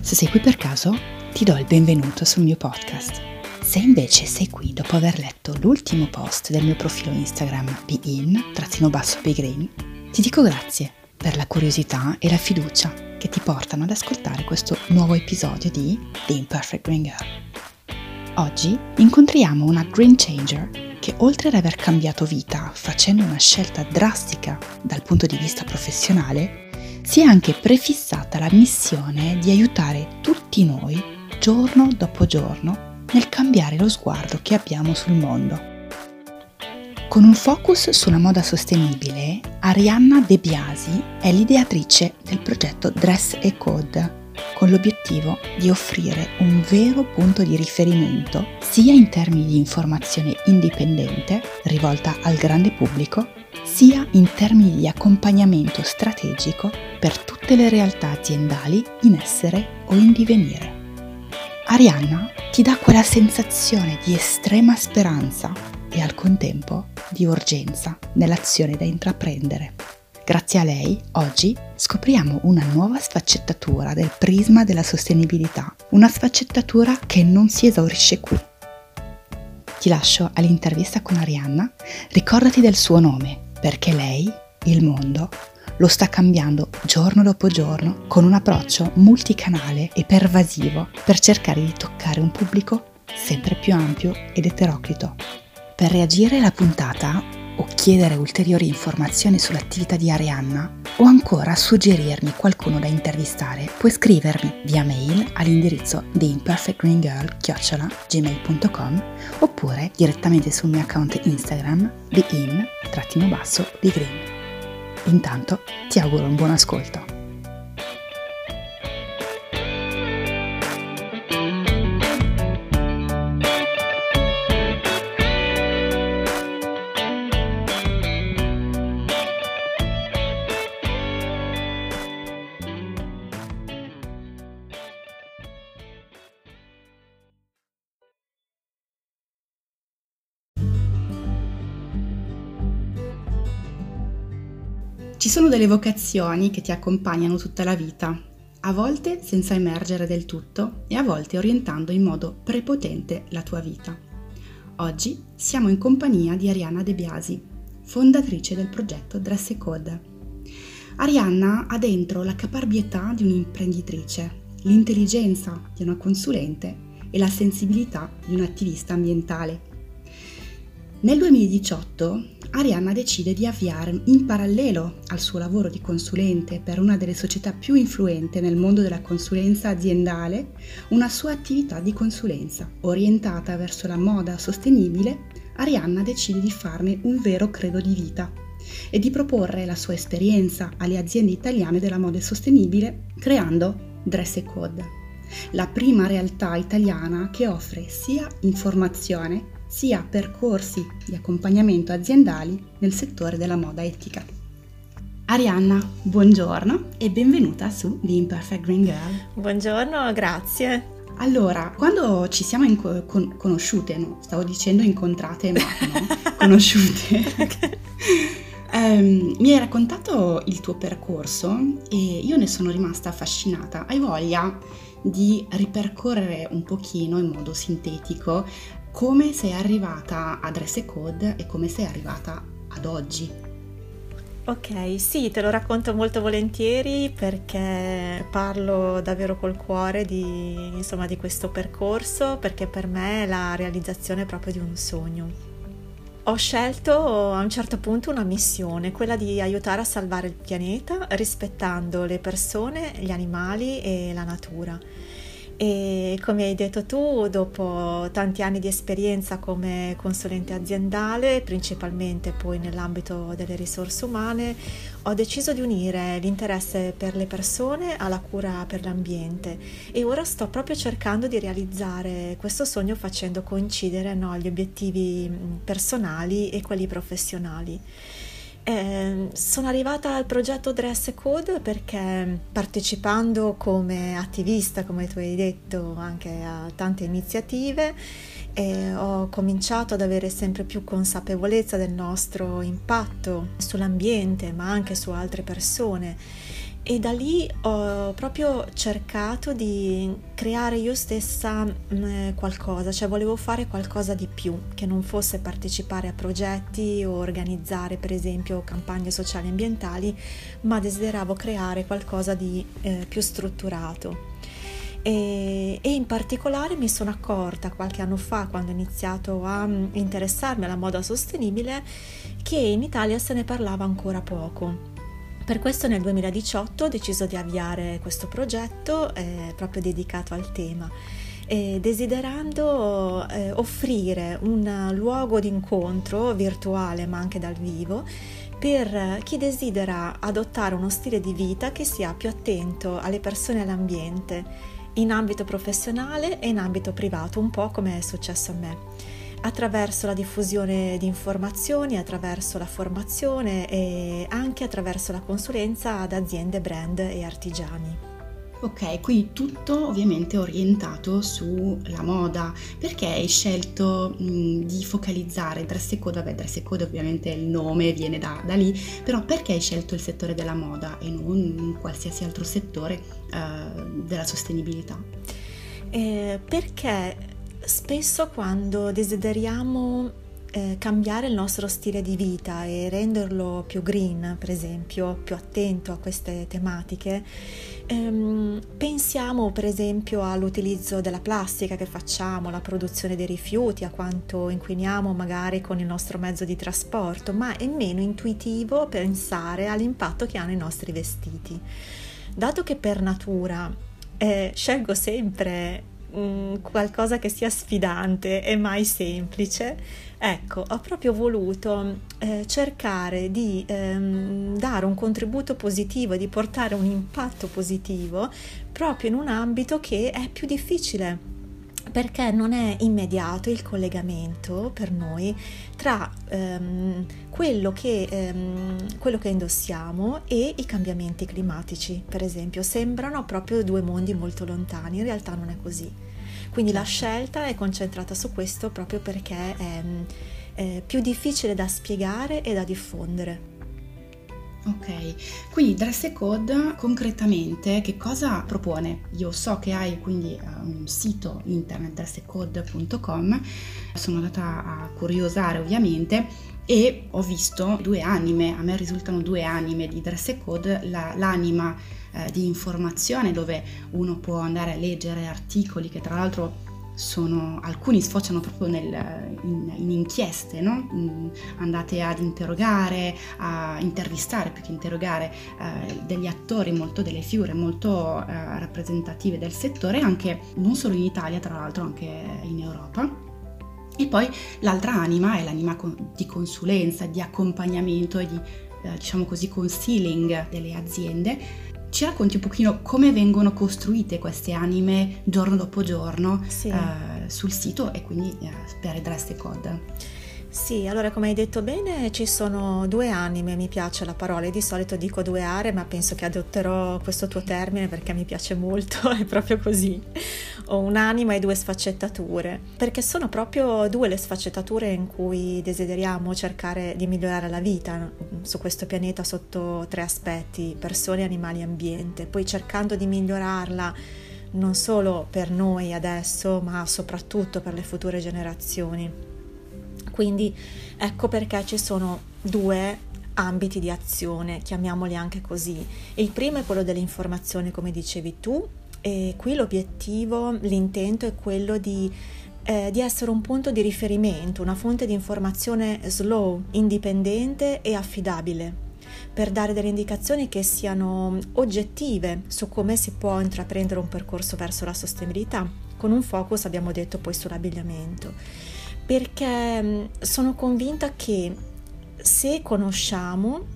Se sei qui per caso, ti do il benvenuto sul mio podcast. Se invece sei qui dopo aver letto l'ultimo post del mio profilo Instagram bein-biggreen, ti dico grazie per la curiosità e la fiducia che ti portano ad ascoltare questo nuovo episodio di The Imperfect Green Girl. Oggi incontriamo una Green Changer che oltre ad aver cambiato vita facendo una scelta drastica dal punto di vista professionale, si è anche prefissata la missione di aiutare tutti noi, giorno dopo giorno, nel cambiare lo sguardo che abbiamo sul mondo. Con un focus sulla moda sostenibile, Arianna De Biasi è l'ideatrice del progetto Dress e Code, con l'obiettivo di offrire un vero punto di riferimento sia in termini di informazione indipendente rivolta al grande pubblico, sia in termini di accompagnamento strategico per tutte le realtà aziendali in essere o in divenire. Arianna ti dà quella sensazione di estrema speranza e al contempo di urgenza nell'azione da intraprendere. Grazie a lei, oggi scopriamo una nuova sfaccettatura del prisma della sostenibilità, una sfaccettatura che non si esaurisce qui. Ti lascio all'intervista con Arianna, ricordati del suo nome, perché lei, il mondo, lo sta cambiando giorno dopo giorno con un approccio multicanale e pervasivo per cercare di toccare un pubblico sempre più ampio ed eteroclito. Per reagire alla puntata o chiedere ulteriori informazioni sull'attività di Arianna o ancora suggerirmi qualcuno da intervistare, puoi scrivermi via mail all'indirizzo theimperfectgreengirl.gmail.com oppure direttamente sul mio account Instagram thein-green. Intanto ti auguro un buon ascolto. Ci sono delle vocazioni che ti accompagnano tutta la vita, a volte senza emergere del tutto e a volte orientando in modo prepotente la tua vita. Oggi siamo in compagnia di Arianna De Biasi, fondatrice del progetto Dress Code. Arianna ha dentro la caparbietà di un'imprenditrice, l'intelligenza di una consulente e la sensibilità di un'attivista ambientale. Nel 2018 Arianna decide di avviare in parallelo al suo lavoro di consulente per una delle società più influenti nel mondo della consulenza aziendale una sua attività di consulenza orientata verso la moda sostenibile. Arianna decide di farne un vero credo di vita e di proporre la sua esperienza alle aziende italiane della moda sostenibile creando Dress Code, la prima realtà italiana che offre sia informazione sia percorsi di accompagnamento aziendali nel settore della moda etica. Arianna, buongiorno e benvenuta su The Imperfect Green Girl. Buongiorno, grazie. Allora, quando ci siamo inco- con- conosciute, no, stavo dicendo incontrate, ma no, conosciute, um, mi hai raccontato il tuo percorso e io ne sono rimasta affascinata. Hai voglia di ripercorrere un pochino in modo sintetico come sei arrivata a Dress Code e come sei arrivata ad oggi. Ok, sì, te lo racconto molto volentieri perché parlo davvero col cuore di, insomma, di questo percorso, perché per me è la realizzazione proprio di un sogno. Ho scelto a un certo punto una missione, quella di aiutare a salvare il pianeta rispettando le persone, gli animali e la natura e come hai detto tu, dopo tanti anni di esperienza come consulente aziendale, principalmente poi nell'ambito delle risorse umane, ho deciso di unire l'interesse per le persone alla cura per l'ambiente e ora sto proprio cercando di realizzare questo sogno facendo coincidere no, gli obiettivi personali e quelli professionali. Eh, sono arrivata al progetto Dress Code perché partecipando come attivista, come tu hai detto, anche a tante iniziative, eh, ho cominciato ad avere sempre più consapevolezza del nostro impatto sull'ambiente, ma anche su altre persone e da lì ho proprio cercato di creare io stessa mh, mm, qualcosa, cioè volevo fare qualcosa di più, che non fosse partecipare a progetti o organizzare per esempio campagne sociali e ambientali, ma desideravo creare qualcosa di eh, più strutturato. E, e, in particolare mi sono accorta qualche anno fa, quando ho iniziato a mm, interessarmi alla moda sostenibile, che in Italia se ne parlava ancora poco. Per questo nel 2018 ho deciso di avviare questo progetto eh, proprio dedicato al tema, eh, desiderando eh, offrire un luogo di incontro virtuale ma anche dal vivo per chi desidera adottare uno stile di vita che sia più attento alle persone e all'ambiente in ambito professionale e in ambito privato, un po' come è successo a me attraverso la diffusione di informazioni, attraverso la formazione e anche attraverso la consulenza ad aziende, brand e artigiani. Ok, quindi tutto ovviamente orientato sulla moda. Perché hai scelto mh, di focalizzare Dress Code? Vabbè, Dress Code ovviamente il nome viene da, da, lì, però perché hai scelto il settore della moda e non qualsiasi altro settore uh, della sostenibilità? Eh, perché spesso quando desideriamo eh, cambiare il nostro stile di vita e renderlo più green, per esempio, più attento a queste tematiche, ehm, pensiamo per esempio all'utilizzo della plastica che facciamo, alla produzione dei rifiuti, a quanto inquiniamo magari con il nostro mezzo di trasporto, ma è meno intuitivo pensare all'impatto che hanno i nostri vestiti. Dato che per natura eh, scelgo sempre Mm, qualcosa che sia sfidante e mai semplice, ecco, ho proprio voluto eh, cercare di ehm, dare un contributo positivo, di portare un impatto positivo proprio in un ambito che è più difficile perché non è immediato il collegamento per noi tra ehm, quello, che, ehm, quello, che, indossiamo e i cambiamenti climatici, per esempio. Sembrano proprio due mondi molto lontani, in realtà non è così. Quindi la scelta è concentrata su questo proprio perché è, è più difficile da spiegare e da diffondere. Ok, quindi Dress Code concretamente che cosa propone? Io so che hai quindi eh, un sito internet dresscode.com, sono andata a curiosare ovviamente e ho visto due anime, a me risultano due anime di Dress Code, la, l'anima eh, di informazione dove uno può andare a leggere articoli che tra l'altro sono, alcuni sfociano proprio nel, in, in, inchieste, no? andate ad interrogare, a intervistare più che interrogare eh, degli attori, molto delle figure molto eh, rappresentative del settore, anche non solo in Italia, tra l'altro anche in Europa. E poi l'altra anima è l'anima di consulenza, di accompagnamento e di, eh, diciamo così, concealing delle aziende ci racconti un pochino come vengono costruite queste anime giorno dopo giorno sì. eh, sul sito e quindi eh, per Dress Code? Sì, allora come hai detto bene ci sono due anime, mi piace la parola, di solito dico due aree, ma penso che adotterò questo tuo termine perché mi piace molto, è proprio così. Ho un'anima e due sfaccettature, perché sono proprio due le sfaccettature in cui desideriamo cercare di migliorare la vita su questo pianeta sotto tre aspetti, persone, animali e ambiente, poi cercando di migliorarla non solo per noi adesso, ma soprattutto per le future generazioni. Quindi ecco perché ci sono due ambiti di azione, chiamiamoli anche così. Il primo è quello dell'informazione, come dicevi tu, e qui l'obiettivo, l'intento è quello di, eh, di essere un punto di riferimento, una fonte di informazione slow, indipendente e affidabile per dare delle indicazioni che siano oggettive su come si può intraprendere un percorso verso la sostenibilità, con un focus, abbiamo detto, poi sull'abbigliamento perché mm, sono convinta che se conosciamo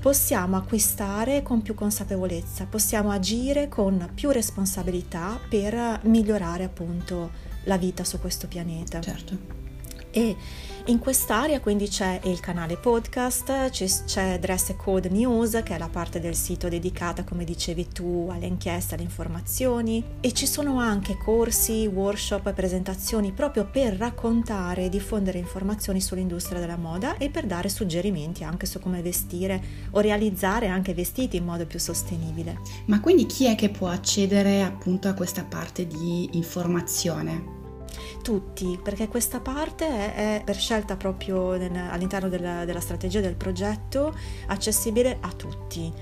possiamo acquistare con più consapevolezza, possiamo agire con più responsabilità per migliorare appunto la vita su questo pianeta. Certo. E in quest'area quindi c'è il canale podcast, c'è Dress Code News che è la parte del sito dedicata come dicevi tu alle inchieste, alle informazioni e ci sono anche corsi, workshop presentazioni proprio per raccontare e diffondere informazioni sull'industria della moda e per dare suggerimenti anche su come vestire o realizzare anche vestiti in modo più sostenibile. Ma quindi chi è che può accedere appunto a questa parte di informazione? Tutti, perché questa parte è, è per scelta proprio nel, all'interno della, della strategia del progetto accessibile a tutti.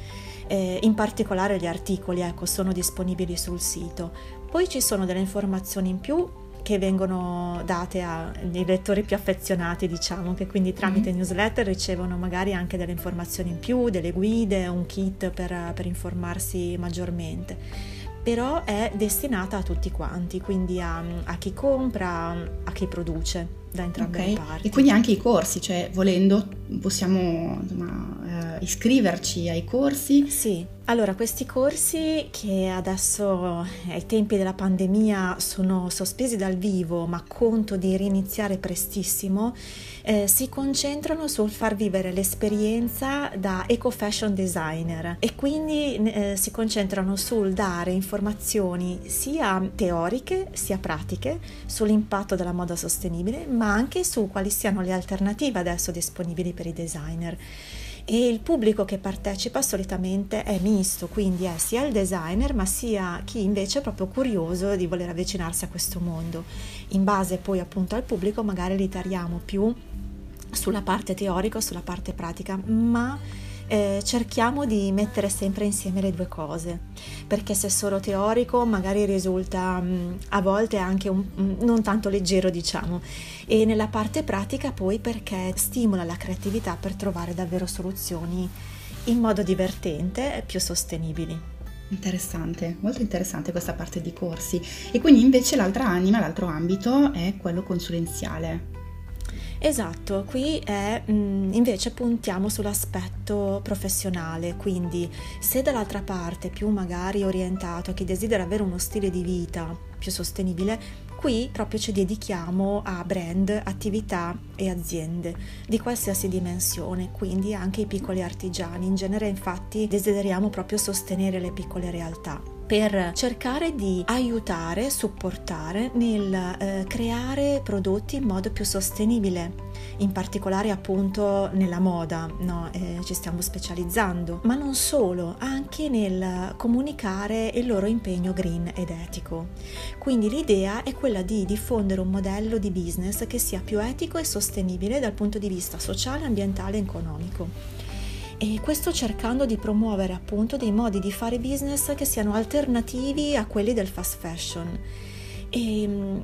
Eh, in particolare gli articoli ecco, sono disponibili sul sito. Poi ci sono delle informazioni in più che vengono date ai lettori più affezionati, diciamo, che quindi tramite mm. newsletter ricevono magari anche delle informazioni in più, delle guide, un kit per, per informarsi maggiormente però è destinata a tutti quanti, quindi a, a chi compra, a chi produce da entrambe okay. le parti. E quindi anche i corsi, cioè volendo possiamo insomma, iscriverci ai corsi? Sì, allora questi corsi che adesso ai tempi della pandemia sono sospesi dal vivo ma conto di riniziare prestissimo, eh, si concentrano sul far vivere l'esperienza da eco fashion designer e quindi eh, si concentrano sul dare informazioni sia teoriche sia pratiche sull'impatto della moda sostenibile ma anche su quali siano le alternative adesso disponibili per i designer. E il pubblico che partecipa solitamente è misto, quindi è sia il designer ma sia chi invece è proprio curioso di voler avvicinarsi a questo mondo. In base poi appunto al pubblico magari li tariamo più sulla parte teorica o sulla parte pratica, ma eh, cerchiamo di mettere sempre insieme le due cose, perché se solo teorico magari risulta mh, mm, a volte anche un, mh, non tanto leggero, diciamo, e nella parte pratica poi perché stimola la creatività per trovare davvero soluzioni in modo divertente e più sostenibili. Interessante, molto interessante questa parte di corsi. E quindi invece l'altra anima, l'altro ambito è quello consulenziale. Esatto, qui è, mm, invece puntiamo sull'aspetto professionale, quindi se dall'altra parte più magari orientato a chi desidera avere uno stile di vita più sostenibile, qui proprio ci dedichiamo a brand, attività e aziende di qualsiasi dimensione, quindi anche i piccoli artigiani. In genere infatti desideriamo proprio sostenere le piccole realtà per cercare di aiutare, supportare nel eh, creare prodotti in modo più sostenibile, in particolare appunto nella moda, no? eh, ci stiamo specializzando, ma non solo, anche nel comunicare il loro impegno green ed etico. Quindi l'idea è quella di diffondere un modello di business che sia più etico e sostenibile dal punto di vista sociale, ambientale e economico e questo cercando di promuovere appunto dei modi di fare business che siano alternativi a quelli del fast fashion. E,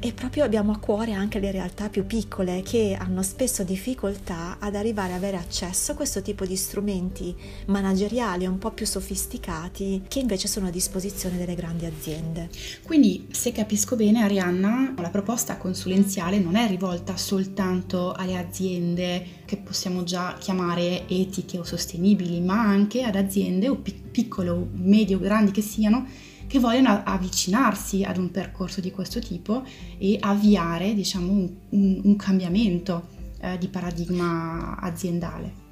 e proprio abbiamo a cuore anche le realtà più piccole che hanno spesso difficoltà ad arrivare ad avere accesso a questo tipo di strumenti manageriali un po' più sofisticati che invece sono a disposizione delle grandi aziende. Quindi, se capisco bene, Arianna, la proposta consulenziale non è rivolta soltanto alle aziende che possiamo già chiamare etiche o sostenibili, ma anche ad aziende o piccole o medio grandi che siano che vogliono avvicinarsi ad un percorso di questo tipo e avviare diciamo, un, un, un cambiamento eh, di paradigma aziendale.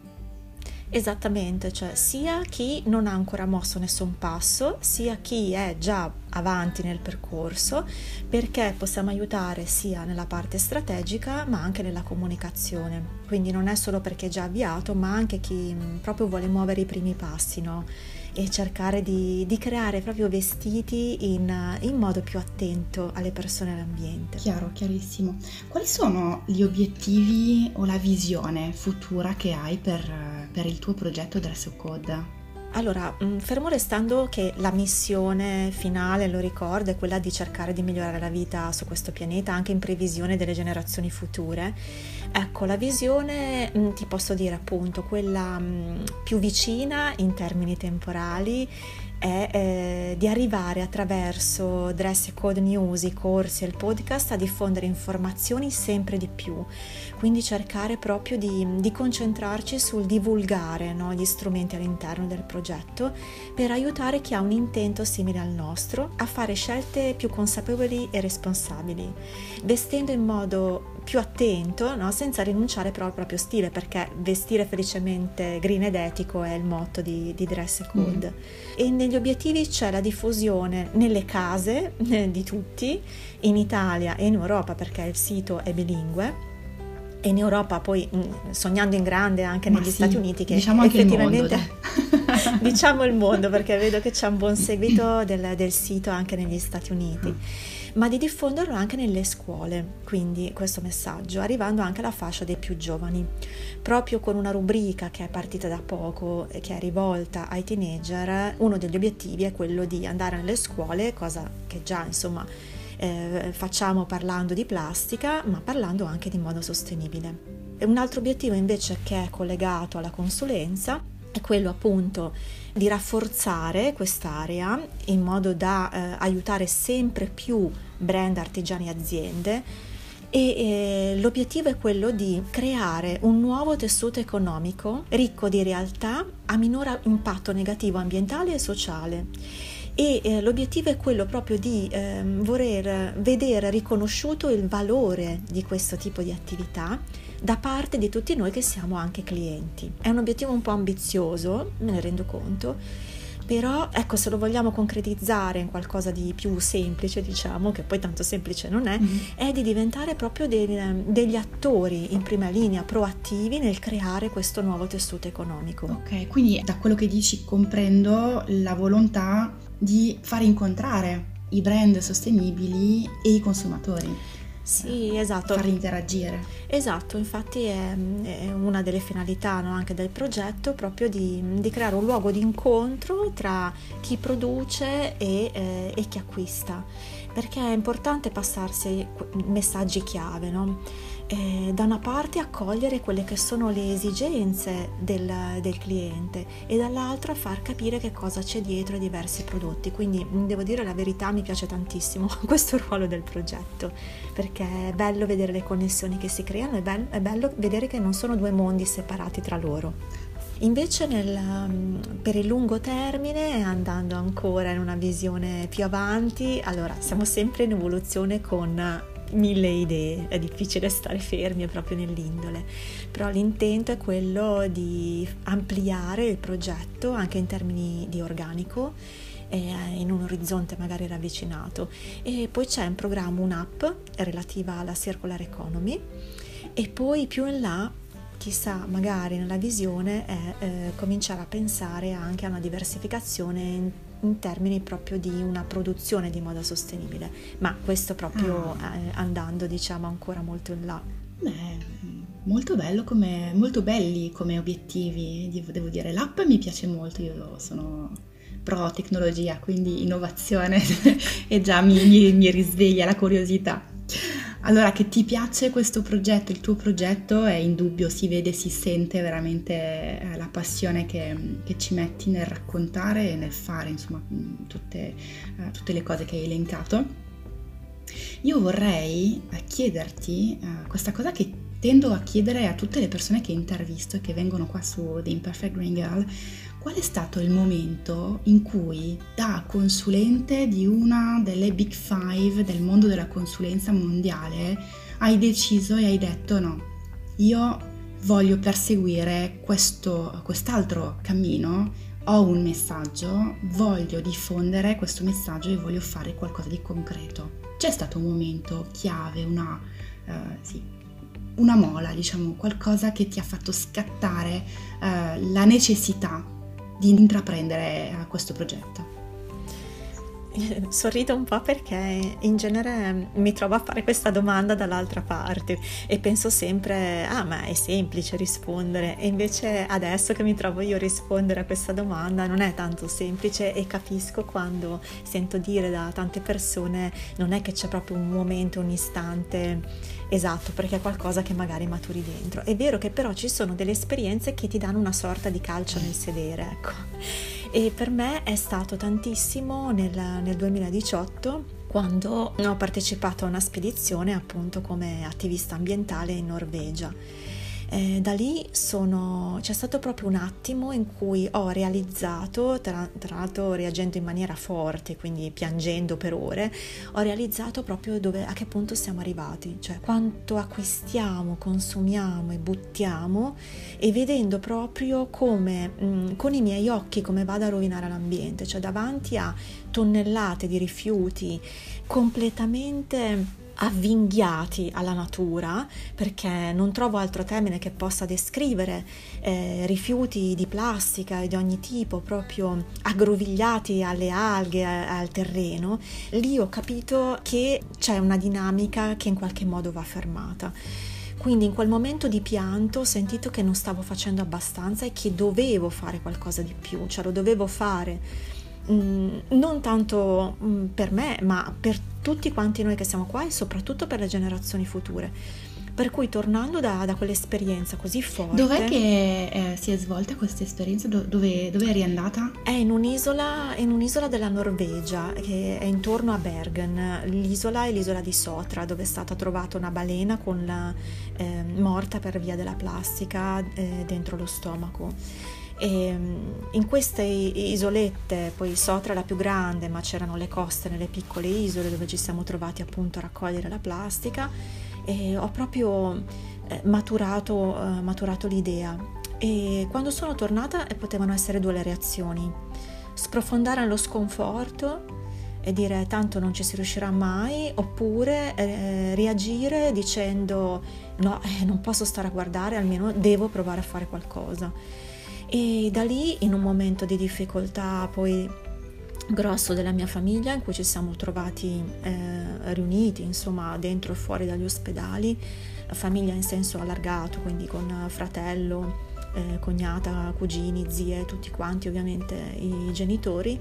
Esattamente, cioè sia chi non ha ancora mosso nessun passo, sia chi è già avanti nel percorso, perché possiamo aiutare sia nella parte strategica ma anche nella comunicazione. Quindi non è solo perché è già avviato, ma anche chi mm, proprio vuole muovere i primi passi, no? E cercare di, di creare proprio vestiti in, in, modo più attento alle persone e all'ambiente. Chiaro, chiarissimo. Quali sono gli obiettivi o la visione futura che hai per, per il tuo progetto Dress Code? Allora, mm, fermo restando che la missione finale, lo ricordo, è quella di cercare di migliorare la vita su questo pianeta anche in previsione delle generazioni future, ecco, la visione mm, ti posso dire appunto quella mm, più vicina in termini temporali è eh, di arrivare attraverso Dress Code News, i corsi e il podcast a diffondere informazioni sempre di più. Quindi cercare proprio di, di concentrarci sul divulgare no, gli strumenti all'interno del progetto per aiutare chi ha un intento simile al nostro a fare scelte più consapevoli e responsabili, vestendo in modo più attento, no? senza rinunciare però al proprio stile, perché vestire felicemente green ed etico è il motto di, di Dress Code. Mm. E negli obiettivi c'è la diffusione nelle case eh, di tutti, in Italia e in Europa, perché il sito è bilingue e in Europa poi mm, sognando in grande anche Ma negli sì, Stati Uniti che diciamo effettivamente il mondo, diciamo il mondo perché vedo che c'è un buon seguito del, del sito anche negli Stati Uniti mm. Ma di diffonderlo anche nelle scuole quindi questo messaggio arrivando anche alla fascia dei più giovani proprio con una rubrica che è partita da poco e che è rivolta ai teenager uno degli obiettivi è quello di andare nelle scuole cosa che già insomma eh, facciamo parlando di plastica, ma parlando anche di modo sostenibile. Un altro obiettivo invece che è collegato alla consulenza è quello appunto di rafforzare quest'area in modo da eh, aiutare sempre più brand, artigiani e aziende e eh, l'obiettivo è quello di creare un nuovo tessuto economico ricco di realtà a minor impatto negativo ambientale e sociale. E eh, l'obiettivo è quello proprio di eh, voler vedere riconosciuto il valore di questo tipo di attività da parte di tutti noi che siamo anche clienti. È un obiettivo un po' ambizioso, me ne rendo conto, però ecco se lo vogliamo concretizzare in qualcosa di più semplice diciamo che poi tanto semplice non è mm-hmm. è di diventare proprio dei, degli attori in prima linea proattivi nel creare questo nuovo tessuto economico ok quindi da quello che dici comprendo la volontà di far incontrare i brand sostenibili e i consumatori. Sì, esatto. Far interagire. Esatto, infatti è, è una delle finalità no, anche del progetto proprio di, di, creare un luogo di incontro tra chi produce e, eh, e chi acquista, perché è importante passarsi messaggi chiave, no? Eh, da una parte accogliere quelle che sono le esigenze del, del, cliente e dall'altra far capire che cosa c'è dietro ai diversi prodotti. Quindi devo dire la verità, mi piace tantissimo questo ruolo del progetto perché è bello vedere le connessioni che si creano, è bello, è bello vedere che non sono due mondi separati tra loro. Invece nel, per il lungo termine, andando ancora in una visione più avanti, allora siamo sempre in evoluzione con mille idee, è difficile stare fermi proprio nell'indole, però l'intento è quello di ampliare il progetto anche in termini di organico in un orizzonte magari ravvicinato. E poi c'è in programma un'app relativa alla circular economy. E poi più in là chissà magari nella visione è eh, cominciare a pensare anche a una diversificazione in termini proprio di una produzione di moda sostenibile, ma questo proprio ah. eh, andando diciamo ancora molto in là. Beh, molto bello come, molto belli come obiettivi, devo dire, l'app mi piace molto, io sono pro tecnologia, quindi innovazione e già mi, mi, mi risveglia la curiosità. Allora, che ti piace questo progetto, il tuo progetto, è indubbio, si vede, si sente veramente eh, la passione che, che, ci metti nel raccontare e nel fare, insomma, mm, tutte, eh, tutte le cose che hai elencato. Io vorrei eh, chiederti questa cosa che tendo a chiedere a tutte le persone che intervisto e che vengono qua su The Imperfect Green Girl, qual è stato il momento in cui da consulente di una delle big five del mondo della consulenza mondiale hai deciso e hai detto no, io voglio perseguire questo, quest'altro cammino, ho un messaggio, voglio diffondere questo messaggio e voglio fare qualcosa di concreto. C'è stato un momento chiave, una, uh, sì, una mola, diciamo, qualcosa che ti ha fatto scattare uh, la necessità di intraprendere eh, questo progetto? Sorrido un po' perché in genere mi trovo a fare questa domanda dall'altra parte e penso sempre, ah ma è semplice rispondere e invece adesso che mi trovo io a rispondere a questa domanda non è tanto semplice e capisco quando sento dire da tante persone non è che c'è proprio un momento, un istante esatto perché è qualcosa che magari maturi dentro. È vero che però ci sono delle esperienze che ti danno una sorta di calcio nel sedere, ecco e per me è stato tantissimo nel, nel 2018 quando ho partecipato a una spedizione appunto come attivista ambientale in Norvegia Eh, da lì sono, c'è stato proprio un attimo in cui ho realizzato, tra, tra l'altro reagendo in maniera forte, quindi piangendo per ore, ho realizzato proprio dove, a che punto siamo arrivati, cioè quanto acquistiamo, consumiamo e buttiamo e vedendo proprio come mh, mm, con i miei occhi come vado a rovinare l'ambiente, cioè davanti a tonnellate di rifiuti completamente avvinghiati alla natura, perché non trovo altro termine che possa descrivere eh, rifiuti di plastica di ogni tipo, proprio aggrovigliati alle alghe, al terreno, lì ho capito che c'è una dinamica che in qualche modo va fermata. Quindi in quel momento di pianto ho sentito che non stavo facendo abbastanza e che dovevo fare qualcosa di più, cioè lo dovevo fare Mm, non tanto mm, per me, ma per tutti quanti noi che siamo qua e soprattutto per le generazioni future. Per cui tornando da, da quell'esperienza così forte... Dov'è che eh, si è svolta questa esperienza? dove, dove eri andata? È in un'isola, in un'isola, della Norvegia che è intorno a Bergen. L'isola è l'isola di Sotra dove è stata trovata una balena con la, eh, morta per via della plastica eh, dentro lo stomaco. E ehm, in queste isolette, poi Sotra è la più grande, ma c'erano le coste nelle piccole isole dove ci siamo trovati appunto a raccogliere la plastica e ho proprio eh, maturato, eh, maturato l'idea. E quando sono tornata eh, potevano essere due le reazioni. Sprofondare nello sconforto e dire tanto non ci si riuscirà mai, oppure eh, reagire dicendo no, eh, non posso stare a guardare, almeno devo provare a fare qualcosa. E da lì, in un momento di difficoltà poi grosso della mia famiglia, in cui ci siamo trovati eh, riuniti, insomma, dentro e fuori dagli ospedali, famiglia in senso allargato, quindi con fratello, eh, cognata, cugini, zie, tutti quanti ovviamente i genitori,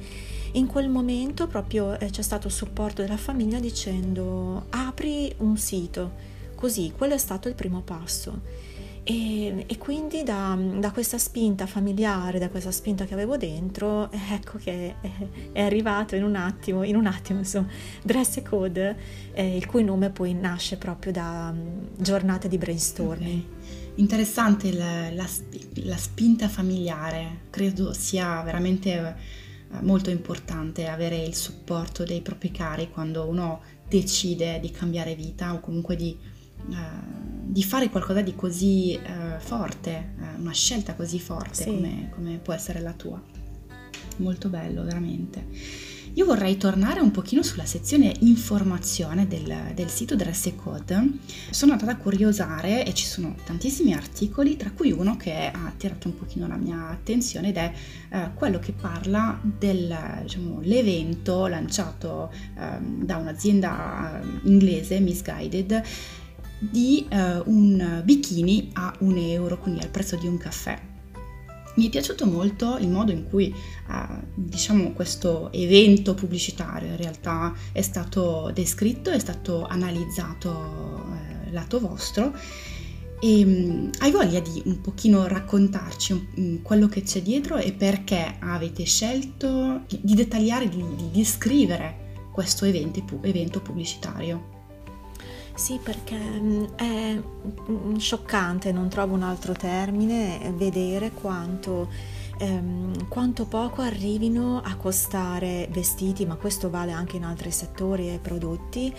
in quel momento proprio eh, c'è stato il supporto della famiglia dicendo apri un sito, così quello è stato il primo passo e, e quindi da, da, questa spinta familiare, da questa spinta che avevo dentro, ecco che è, arrivato in un attimo, in un attimo insomma, Dress Code, eh, il cui nome poi nasce proprio da um, giornate di brainstorming. Okay. Interessante la, la, la, spinta familiare, credo sia veramente eh, molto importante avere il supporto dei propri cari quando uno decide di cambiare vita o comunque di di fare qualcosa di così uh, forte, uh, una scelta così forte sì. come, come, può essere la tua. Molto bello, veramente. Io vorrei tornare un pochino sulla sezione informazione del, del sito Dress Code. Sono andata a curiosare e ci sono tantissimi articoli, tra cui uno che ha attirato un pochino la mia attenzione ed è uh, quello che parla dell'evento diciamo, lanciato um, da un'azienda inglese, Misguided, di eh, un bikini a un euro, quindi al prezzo di un caffè. Mi è piaciuto molto il modo in cui eh, diciamo, questo evento pubblicitario in realtà è stato descritto, è stato analizzato eh, lato vostro e um, hai voglia di un pochino raccontarci um, quello che c'è dietro e perché avete scelto di dettagliare, di, di descrivere questo evento, evento pubblicitario? Sì, perché mm, è mm, scioccante, non trovo un altro termine, vedere quanto, ehm, quanto poco arrivino a costare vestiti, ma questo vale anche in altri settori e prodotti.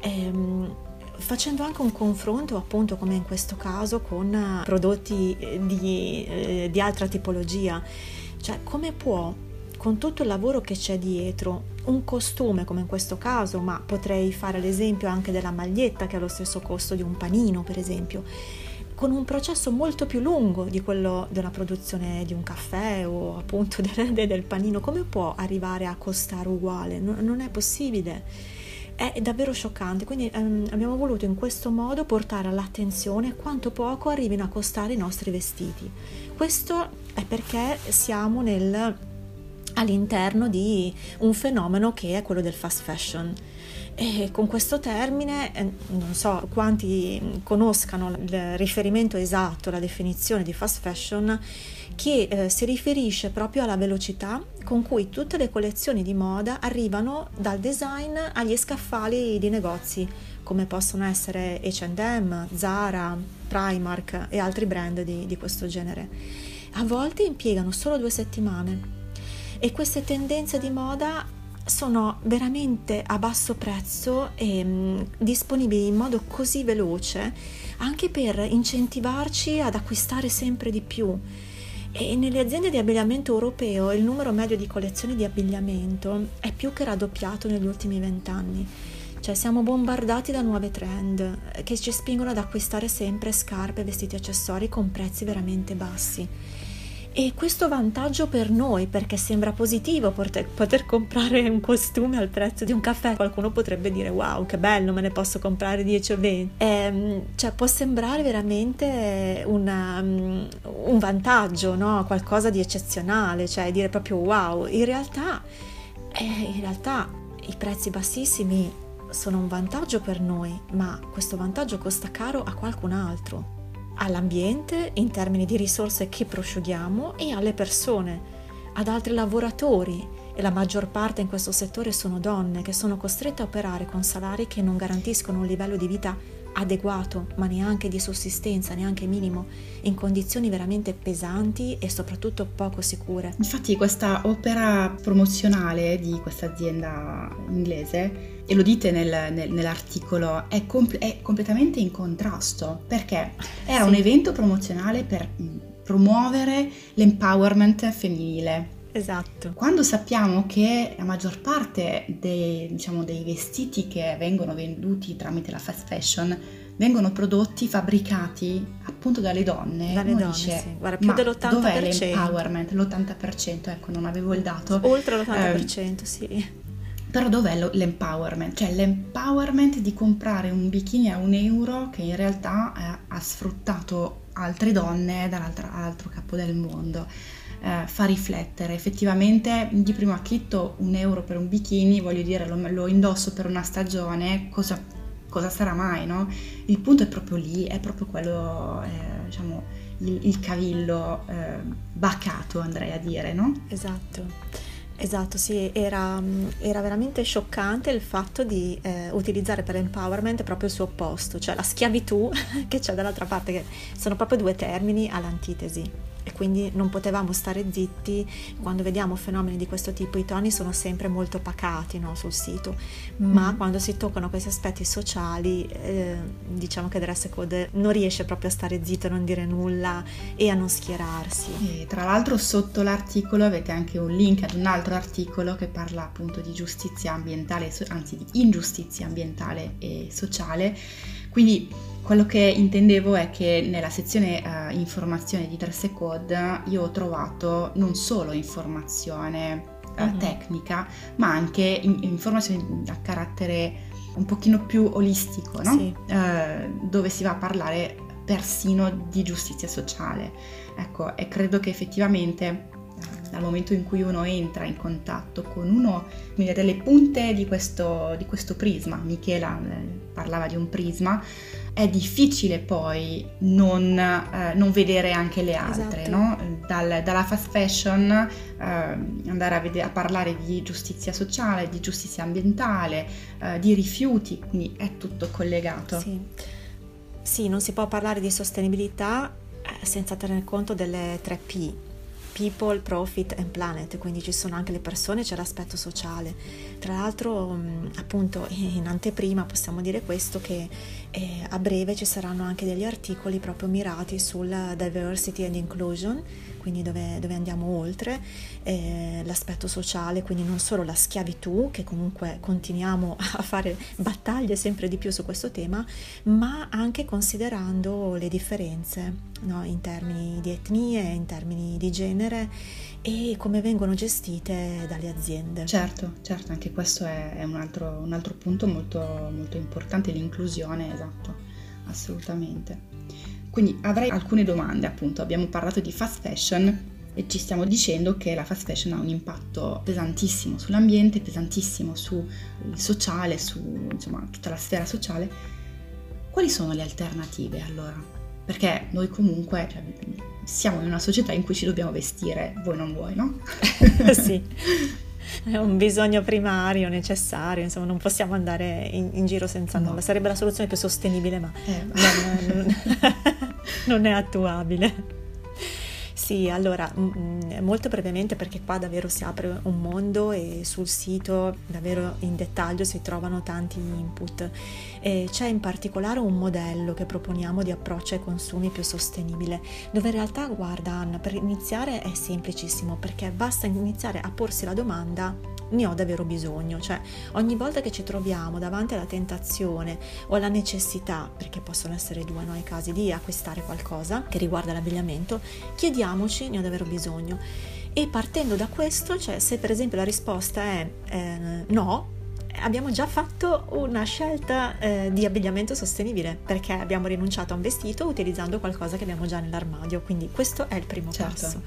Ehm, facendo anche un confronto appunto come in questo caso con prodotti di, eh, di altra tipologia cioè come può con tutto il lavoro che c'è dietro, un costume come in questo caso, ma potrei fare l'esempio anche della maglietta che ha lo stesso costo di un panino, per esempio, con un processo molto più lungo di quello della produzione di un caffè o appunto del, del panino, come può arrivare a costare uguale? non, non è possibile è davvero scioccante. Quindi ehm, abbiamo voluto in questo modo portare all'attenzione quanto poco arrivino a costare i nostri vestiti. Questo è perché siamo nel all'interno di un fenomeno che è quello del fast fashion. E con questo termine, eh, non so quanti conoscano il riferimento esatto, la definizione di fast fashion, che eh, si riferisce proprio alla velocità con cui tutte le collezioni di moda arrivano dal design agli scaffali di negozi, come possono essere HM, Zara, Primark e altri brand di, di questo genere. A volte impiegano solo due settimane e queste tendenze di moda sono veramente a basso prezzo e mh, mm, disponibili in modo così veloce anche per incentivarci ad acquistare sempre di più. E nelle aziende di abbigliamento europeo il numero medio di collezioni di abbigliamento è più che raddoppiato negli ultimi vent'anni. Cioè siamo bombardati da nuove trend che ci spingono ad acquistare sempre scarpe, vestiti, accessori con prezzi veramente bassi. E questo vantaggio per noi, perché sembra positivo poter, poter, comprare un costume al prezzo di un caffè, qualcuno potrebbe dire wow che bello, me ne posso comprare 10 o 20. E, ehm, cioè può sembrare veramente una, un vantaggio, no? qualcosa di eccezionale, cioè dire proprio wow. In realtà, eh, in realtà i prezzi bassissimi sono un vantaggio per noi, ma questo vantaggio costa caro a qualcun altro all'ambiente in termini di risorse che prosciughiamo e alle persone, ad altri lavoratori. E la maggior parte in questo settore sono donne che sono costrette a operare con salari che non garantiscono un livello di vita adeguato, ma neanche di sussistenza, neanche minimo, in condizioni veramente pesanti e soprattutto poco sicure. Infatti questa opera promozionale di questa azienda inglese, e lo dite nel, nel, nell'articolo, è, compl- è, completamente in contrasto, perché era sì. un evento promozionale per promuovere l'empowerment femminile Esatto. Quando sappiamo che la maggior parte dei, diciamo, dei vestiti che vengono venduti tramite la fast fashion vengono prodotti, fabbricati appunto dalle donne. Dalle donne, dice, sì. Guarda, più dell'80%. Dov'è l'empowerment? L'80%, ecco, non avevo il dato. Oltre l'80%, eh, sì. Però dov'è lo, l'empowerment? Cioè l'empowerment di comprare un bikini a un euro che in realtà eh, ha sfruttato altre donne dall'altro capo del mondo eh, fa riflettere. Effettivamente di primo acchito un euro per un bikini, voglio dire, lo, lo indosso per una stagione, cosa, cosa, sarà mai, no? Il punto è proprio lì, è proprio quello, eh, diciamo, il, il cavillo eh, bacato, andrei a dire, no? Esatto. Esatto, sì, era, era, veramente scioccante il fatto di eh, utilizzare per empowerment proprio il suo opposto, cioè la schiavitù che c'è dall'altra parte, che sono proprio due termini all'antitesi e quindi non potevamo stare zitti quando vediamo fenomeni di questo tipo. I toni sono sempre molto pacati no, sul sito. Ma mm. quando si toccano questi aspetti sociali eh, diciamo che Dress Code non riesce proprio a stare zitto a non dire nulla e a non schierarsi. E tra l'altro sotto l'articolo avete anche un link ad un altro articolo che parla appunto di giustizia ambientale anzi di ingiustizia ambientale e sociale quindi quello che intendevo è che nella sezione uh, informazione di Dress Code io ho trovato non solo informazione uh, uh-huh. tecnica, ma anche in- informazioni a carattere un pochino più olistico, no? sì. uh, dove si va a parlare persino di giustizia sociale. Ecco, e credo che effettivamente dal momento in cui uno entra in contatto con uno delle punte di questo, di questo prisma, Michela eh, parlava di un prisma, è difficile poi non, eh, non vedere anche le altre, esatto. no? Dal, dalla fast fashion eh, andare a, vedere, a, parlare di giustizia sociale, di giustizia ambientale, eh, di rifiuti, quindi è tutto collegato. Sì. sì, non si può parlare di sostenibilità eh, senza tener conto delle tre P, people, profit and planet, quindi ci sono anche le persone, c'è l'aspetto sociale. Tra l'altro, mm, appunto, in anteprima possiamo dire questo che eh, a breve ci saranno anche degli articoli proprio mirati sul diversity and inclusion quindi dove, dove andiamo oltre, eh, l'aspetto sociale, quindi non solo la schiavitù, che comunque continuiamo a fare battaglie sempre di più su questo tema, ma anche considerando le differenze no? in termini di etnie, in termini di genere e come vengono gestite dalle aziende. Certo, certo, anche questo è, è un, altro, un, altro, punto molto, molto importante, l'inclusione, esatto, assolutamente. Quindi avrei alcune domande, appunto, abbiamo parlato di fast fashion, e ci stiamo dicendo che la fast fashion ha un impatto pesantissimo sull'ambiente, pesantissimo sul sociale, su insomma, tutta la sfera sociale. Quali sono le alternative allora? Perché noi comunque cioè, siamo in una società in cui ci dobbiamo vestire, voi non vuoi, no? sì. È un bisogno primario, necessario, insomma non possiamo andare in, in giro senza no. nulla, sarebbe la soluzione più sostenibile ma eh. non, non, non è attuabile. Sì, allora, molto brevemente perché qua davvero si apre un mondo e sul sito davvero in dettaglio si trovano tanti input. E c'è in particolare un modello che proponiamo di approccio ai consumi più sostenibile, dove in realtà, guarda Anna, per iniziare è semplicissimo perché basta iniziare a porsi la domanda ne ho davvero bisogno, cioè ogni volta che ci troviamo davanti alla tentazione o alla necessità, perché possono essere due no, i casi di acquistare qualcosa che riguarda l'abbigliamento, chiediamoci ne ho davvero bisogno. E partendo da questo, cioè se per esempio la risposta è eh, no, abbiamo già fatto una scelta eh, di abbigliamento sostenibile perché abbiamo rinunciato a un vestito utilizzando qualcosa che abbiamo già nell'armadio, quindi questo è il primo certo. passo.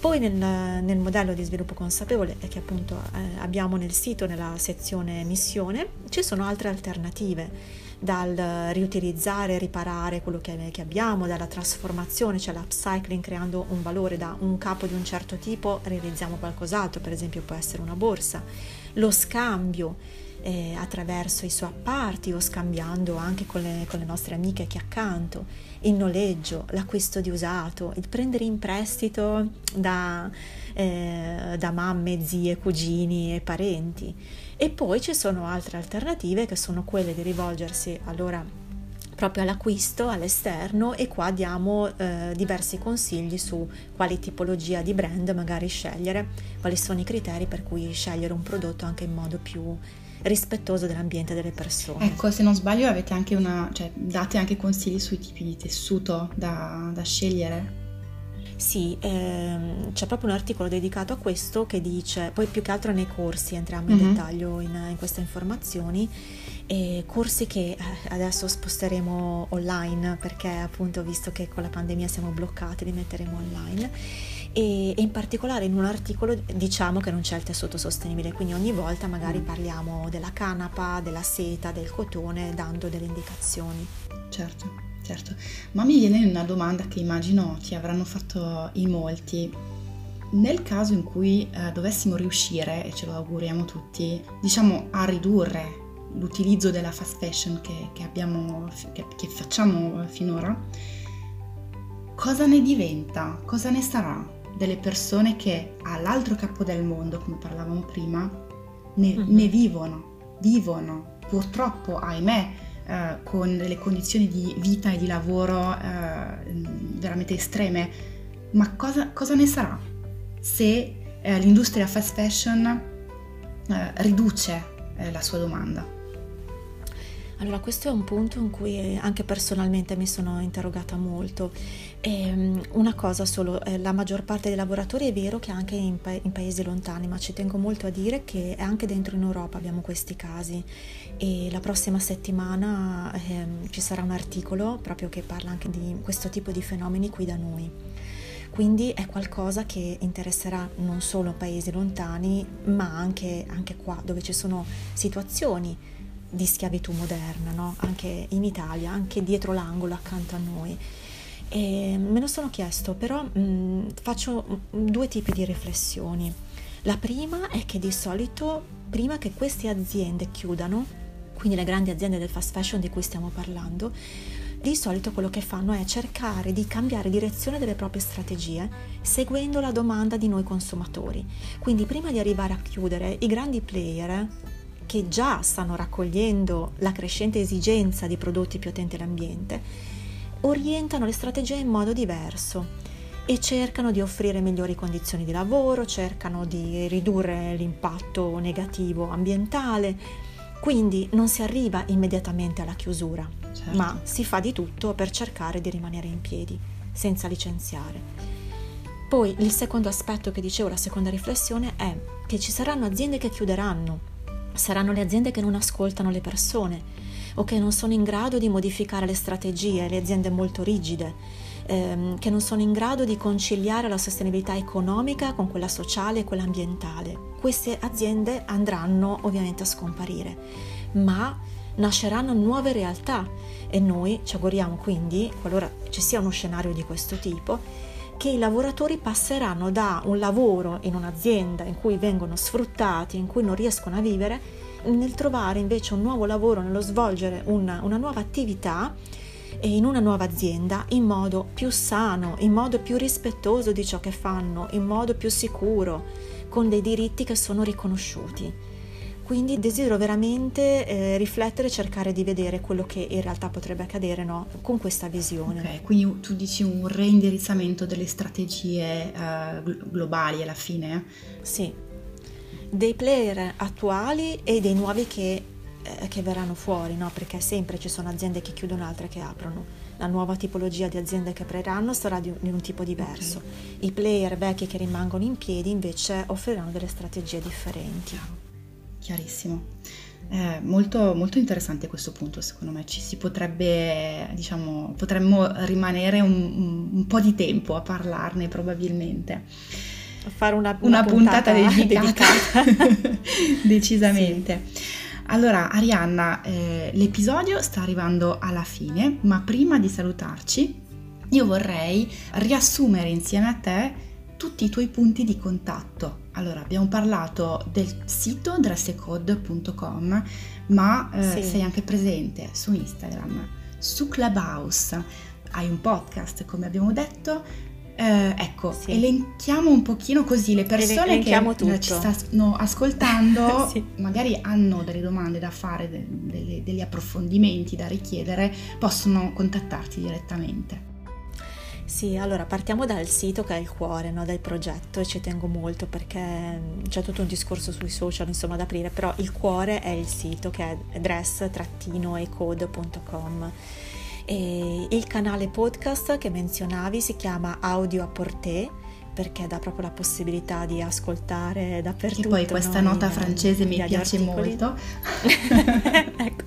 Poi nel, nel, modello di sviluppo consapevole che appunto eh, abbiamo nel sito, nella sezione missione, ci sono altre alternative dal riutilizzare riparare quello che, che, abbiamo, dalla trasformazione, cioè l'upcycling creando un valore da un capo di un certo tipo, realizziamo qualcos'altro, per esempio può essere una borsa, lo scambio eh, attraverso i suoi apparti o scambiando anche con le, con le nostre amiche che accanto, il noleggio, l'acquisto di usato, il prendere in prestito da, eh, da mamme, zie, cugini e parenti. E poi ci sono altre alternative che sono quelle di rivolgersi allora proprio all'acquisto all'esterno e qua diamo eh, diversi consigli su quali tipologia di brand magari scegliere, quali sono i criteri per cui scegliere un prodotto anche in modo più rispettoso dell'ambiente delle persone. Ecco, se non sbaglio avete anche una, cioè date anche consigli sui tipi di tessuto da, da scegliere? Sì, ehm, c'è proprio un articolo dedicato a questo che dice, poi più che altro nei corsi entriamo in mm-hmm. dettaglio in, in, queste informazioni, e corsi che eh, adesso sposteremo online perché appunto visto che con la pandemia siamo bloccati li metteremo online e, e, in particolare in un articolo diciamo che non c'è il tessuto sostenibile, quindi ogni volta magari mm. parliamo della canapa, della seta, del cotone, dando delle indicazioni. Certo, certo. Ma mi viene una domanda che immagino ti avranno fatto in molti. Nel caso in cui eh, dovessimo riuscire, e ce lo auguriamo tutti, diciamo a ridurre l'utilizzo della fast fashion che, che, abbiamo, che, che facciamo finora, cosa ne diventa? Cosa ne sarà? Delle persone che all'altro capo del mondo, come parlavamo prima, ne, uh-huh. ne vivono, vivono purtroppo, ahimè, eh, con delle condizioni di vita e di lavoro eh, veramente estreme. Ma cosa, cosa, ne sarà se eh, l'industria fast fashion eh, riduce eh, la sua domanda? Allora, questo è un punto in cui anche personalmente mi sono interrogata molto. E, ehm, una cosa solo, eh, la maggior parte dei lavoratori è vero che anche in, pa- in, paesi lontani, ma ci tengo molto a dire che anche dentro in Europa abbiamo questi casi e la prossima settimana eh, ci sarà un articolo proprio che parla anche di questo tipo di fenomeni qui da noi. Quindi è qualcosa che interesserà non solo paesi lontani, ma anche, anche qua dove ci sono situazioni di schiavitù moderna, no? anche in Italia, anche dietro l'angolo accanto a noi. E me lo sono chiesto, però mh, faccio due tipi di riflessioni. La prima è che di solito, prima che queste aziende chiudano, quindi le grandi aziende del fast fashion di cui stiamo parlando, di solito quello che fanno è cercare di cambiare direzione delle proprie strategie seguendo la domanda di noi consumatori. Quindi prima di arrivare a chiudere, i grandi player che già stanno raccogliendo la crescente esigenza di prodotti più attenti all'ambiente, orientano le strategie in modo diverso e cercano di offrire migliori condizioni di lavoro, cercano di ridurre l'impatto negativo ambientale, quindi non si arriva immediatamente alla chiusura, certo. ma si fa di tutto per cercare di rimanere in piedi, senza licenziare. Poi il secondo aspetto che dicevo, la seconda riflessione è che ci saranno aziende che chiuderanno Saranno le aziende che non ascoltano le persone o che non sono in grado di modificare le strategie, le aziende molto rigide ehm, che non sono in grado di conciliare la sostenibilità economica con quella sociale e quella ambientale. Queste aziende andranno ovviamente a scomparire, ma nasceranno nuove realtà e noi ci auguriamo quindi, qualora ci sia uno scenario di questo tipo, che i lavoratori passeranno da un lavoro in un'azienda in cui vengono sfruttati, in cui non riescono a vivere, nel trovare invece un nuovo lavoro, nello svolgere una, una nuova attività in una nuova azienda in modo più sano, in modo più rispettoso di ciò che fanno, in modo più sicuro, con dei diritti che sono riconosciuti. Quindi desidero veramente eh, riflettere e cercare di vedere quello che in realtà potrebbe accadere no? con questa visione. Ok, quindi tu dici un reindirizzamento delle strategie eh, globali alla fine? Sì, dei player attuali e dei nuovi che, eh, che verranno fuori, no? perché sempre ci sono aziende che chiudono, altre che aprono. La nuova tipologia di aziende che apriranno sarà di, di un tipo diverso. Okay. I player vecchi che rimangono in piedi invece offriranno delle strategie differenti. Chiarissimo. Eh, molto, molto interessante questo punto, secondo me. Ci si potrebbe, diciamo, potremmo rimanere un, un, un po' di tempo a parlarne probabilmente. Fare una, una, una puntata, puntata, dedicata, dedicata. decisamente. Sì. Allora, Arianna, eh, l'episodio sta arrivando alla fine, ma prima di salutarci, io vorrei riassumere insieme a te tutti i tuoi punti di contatto. Allora, abbiamo parlato del sito dressecode.com, ma eh, sì. sei anche presente su Instagram, su Clubhouse, hai un podcast, come abbiamo detto. Eh, ecco, sì. elenchiamo un pochino così le persone che tutto. ci stanno ascoltando, sì. magari hanno delle domande da fare, de- de- degli approfondimenti da richiedere, possono contattarti direttamente. Sì, allora partiamo dal sito che è il cuore no, del progetto e ci tengo molto perché mm, c'è tutto un discorso sui social insomma da aprire, però il cuore è il sito che è dress-ecode.com. E il canale podcast che menzionavi si chiama Audio a Portée perché dà proprio la possibilità di ascoltare dappertutto. E poi questa no, nota francese mi piace articoli. molto. ecco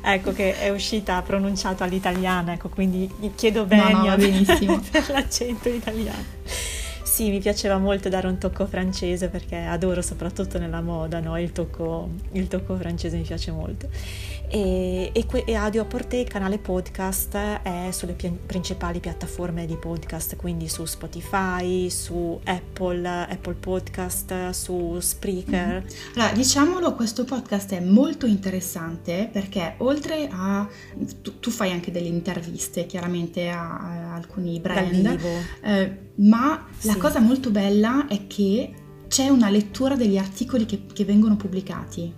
ecco che è uscita pronunciata all'italiana, ecco, quindi chiedo bene no, no, per l'accento italiano. Sì, mi piaceva molto dare un tocco francese perché adoro soprattutto nella moda, no? il, tocco, il tocco francese mi piace molto e, e, e Audio a Porte, il canale podcast, è sulle pi- principali piattaforme di podcast, quindi su Spotify, su Apple, Apple Podcast, su Spreaker. Mm-hmm. Allora, diciamolo, questo podcast è molto interessante perché oltre a... tu, tu fai anche delle interviste chiaramente a, a alcuni brand, eh, ma sì. la cosa molto bella è che c'è una lettura degli articoli che, che vengono pubblicati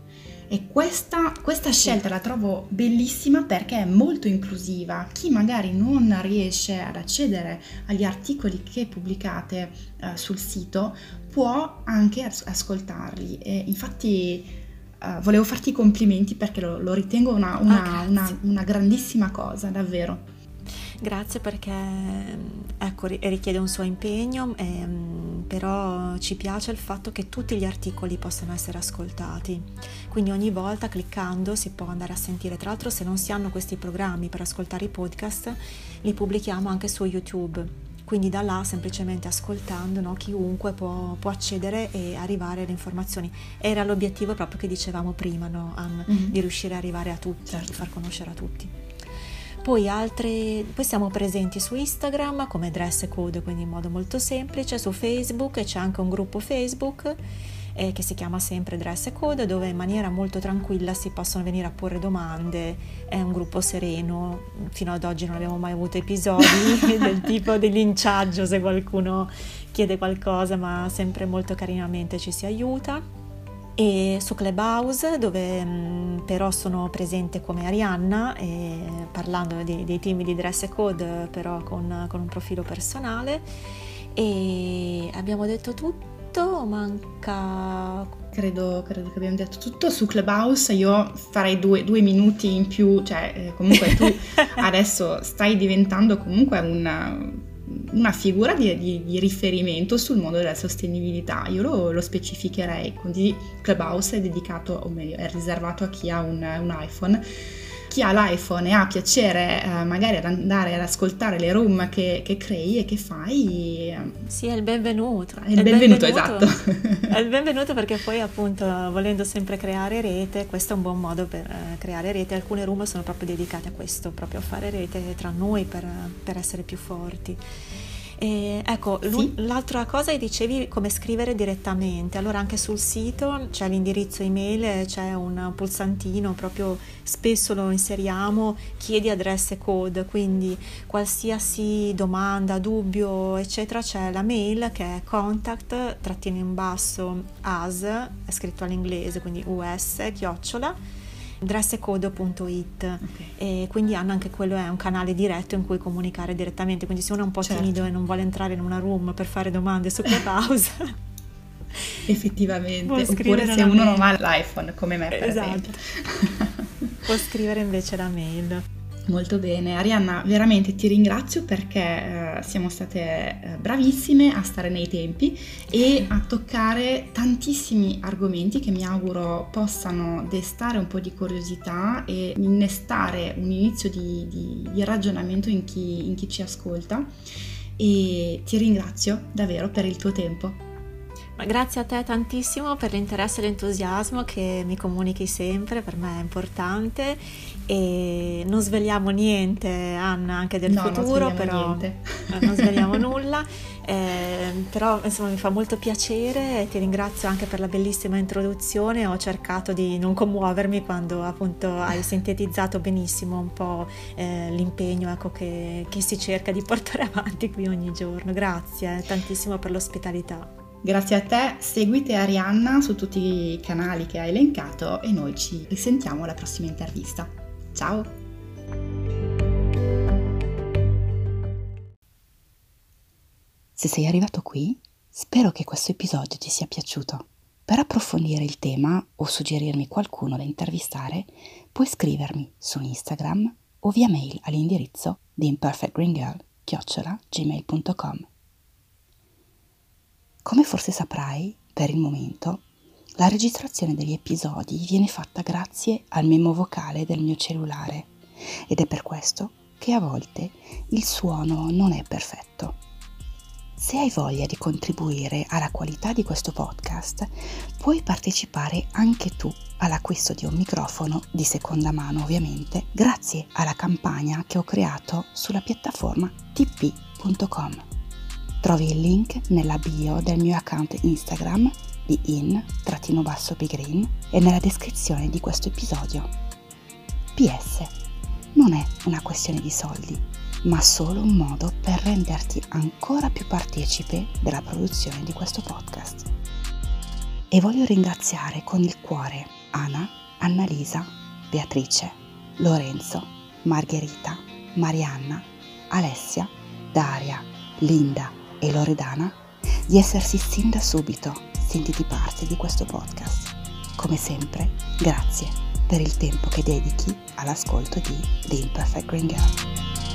e questa, questa scelta la trovo bellissima perché è molto inclusiva. Chi magari non riesce ad accedere agli articoli che pubblicate uh, sul sito può anche as- ascoltarli. E infatti Uh, volevo farti i complimenti perché lo, lo ritengo una, una, oh, una, una, grandissima cosa, davvero. Grazie perché ecco, richiede un suo impegno, ehm, però ci piace il fatto che tutti gli articoli possano essere ascoltati. Quindi ogni volta cliccando si può andare a sentire. Tra l'altro se non si hanno questi programmi per ascoltare i podcast, li pubblichiamo anche su YouTube. Quindi da là semplicemente ascoltando no, chiunque può, può, accedere e arrivare alle informazioni. Era l'obiettivo proprio che dicevamo prima, no, Anne, mm-hmm. di riuscire ad arrivare a tutti, certo. di far conoscere a tutti. Poi, altre, poi siamo presenti su Instagram come Dress Code, quindi in modo molto semplice, su Facebook c'è anche un gruppo Facebook eh, che si chiama sempre Dress Code dove in maniera molto tranquilla si possono venire a porre domande, è un gruppo sereno, fino ad oggi non abbiamo mai avuto episodi del tipo di linciaggio se qualcuno chiede qualcosa, ma sempre molto carinamente ci si aiuta e su Clubhouse dove mh, mm, però sono presente come Arianna parlando di, dei team di dress code però con, con, un profilo personale. E abbiamo detto tutto manca credo, credo che abbiamo detto tutto. Su Clubhouse io farei due, due minuti in più cioè eh, comunque tu adesso stai diventando comunque una una figura di, di, di, riferimento sul mondo della sostenibilità. Io lo, lo, specificherei, quindi Clubhouse è dedicato, o meglio, è riservato a chi ha un, un iPhone. Chi ha l'iPhone e ha piacere eh, magari ad andare ad ascoltare le room che, che crei e che fai. Eh, sì, è il benvenuto. È il, è benvenuto, benvenuto, esatto. È il benvenuto perché poi appunto volendo sempre creare rete, questo è un buon modo per eh, creare rete. Alcune room sono proprio dedicate a questo, proprio a fare rete tra noi per, per essere più forti. E, ecco, sì. l'altra cosa dicevi come scrivere direttamente. Allora anche sul sito c'è l'indirizzo email, c'è un pulsantino, proprio spesso lo inseriamo, chiedi adresse code, quindi qualsiasi domanda, dubbio, eccetera, c'è la mail che è contact trattino in basso as, è scritto all'inglese, quindi us, chiocciola dressecodo.it okay. e quindi hanno anche quello è un canale diretto in cui comunicare direttamente quindi se uno è un po' certo. timido e non vuole entrare in una room per fare domande su Clubhouse effettivamente oppure se uno non ha l'iPhone come me per esatto. esempio può scrivere invece la mail Molto bene, Arianna, veramente ti ringrazio perché eh, siamo state eh, bravissime a stare nei tempi e a toccare tantissimi argomenti che mi auguro possano destare un po' di curiosità e innestare un inizio di, di, di ragionamento in chi, in chi ci ascolta e ti ringrazio davvero per il tuo tempo. Grazie a te tantissimo per l'interesse e l'entusiasmo che mi comunichi sempre, per me è importante e non svegliamo niente Anna anche del no, futuro, non però niente. non svegliamo nulla, eh, però insomma mi fa molto piacere e ti ringrazio anche per la bellissima introduzione, ho cercato di non commuovermi quando appunto hai sintetizzato benissimo un po' eh, l'impegno ecco, che, che si cerca di portare avanti qui ogni giorno, grazie tantissimo per l'ospitalità. Grazie a te, seguite Arianna su tutti i canali che hai elencato e noi ci risentiamo alla prossima intervista. Ciao! Se sei arrivato qui, spero che questo episodio ti sia piaciuto. Per approfondire il tema o suggerirmi qualcuno da intervistare, puoi scrivermi su Instagram o via mail all'indirizzo di come forse saprai, per il momento, la registrazione degli episodi viene fatta grazie al memo vocale del mio cellulare ed è per questo che a volte il suono non è perfetto. Se hai voglia di contribuire alla qualità di questo podcast, puoi partecipare anche tu all'acquisto di un microfono di seconda mano, ovviamente, grazie alla campagna che ho creato sulla piattaforma tp.com. Trovi il link nella bio del mio account Instagram di in-pigrin e nella descrizione di questo episodio. PS. Non è una questione di soldi, ma solo un modo per renderti ancora più partecipe della produzione di questo podcast. E voglio ringraziare con il cuore Anna, Annalisa, Beatrice, Lorenzo, Margherita, Marianna, Alessia, Daria, Linda, e Loredana di essersi sin da subito sentiti parte di questo podcast. Come sempre, grazie per il tempo che dedichi all'ascolto di The Imperfect Green Girl.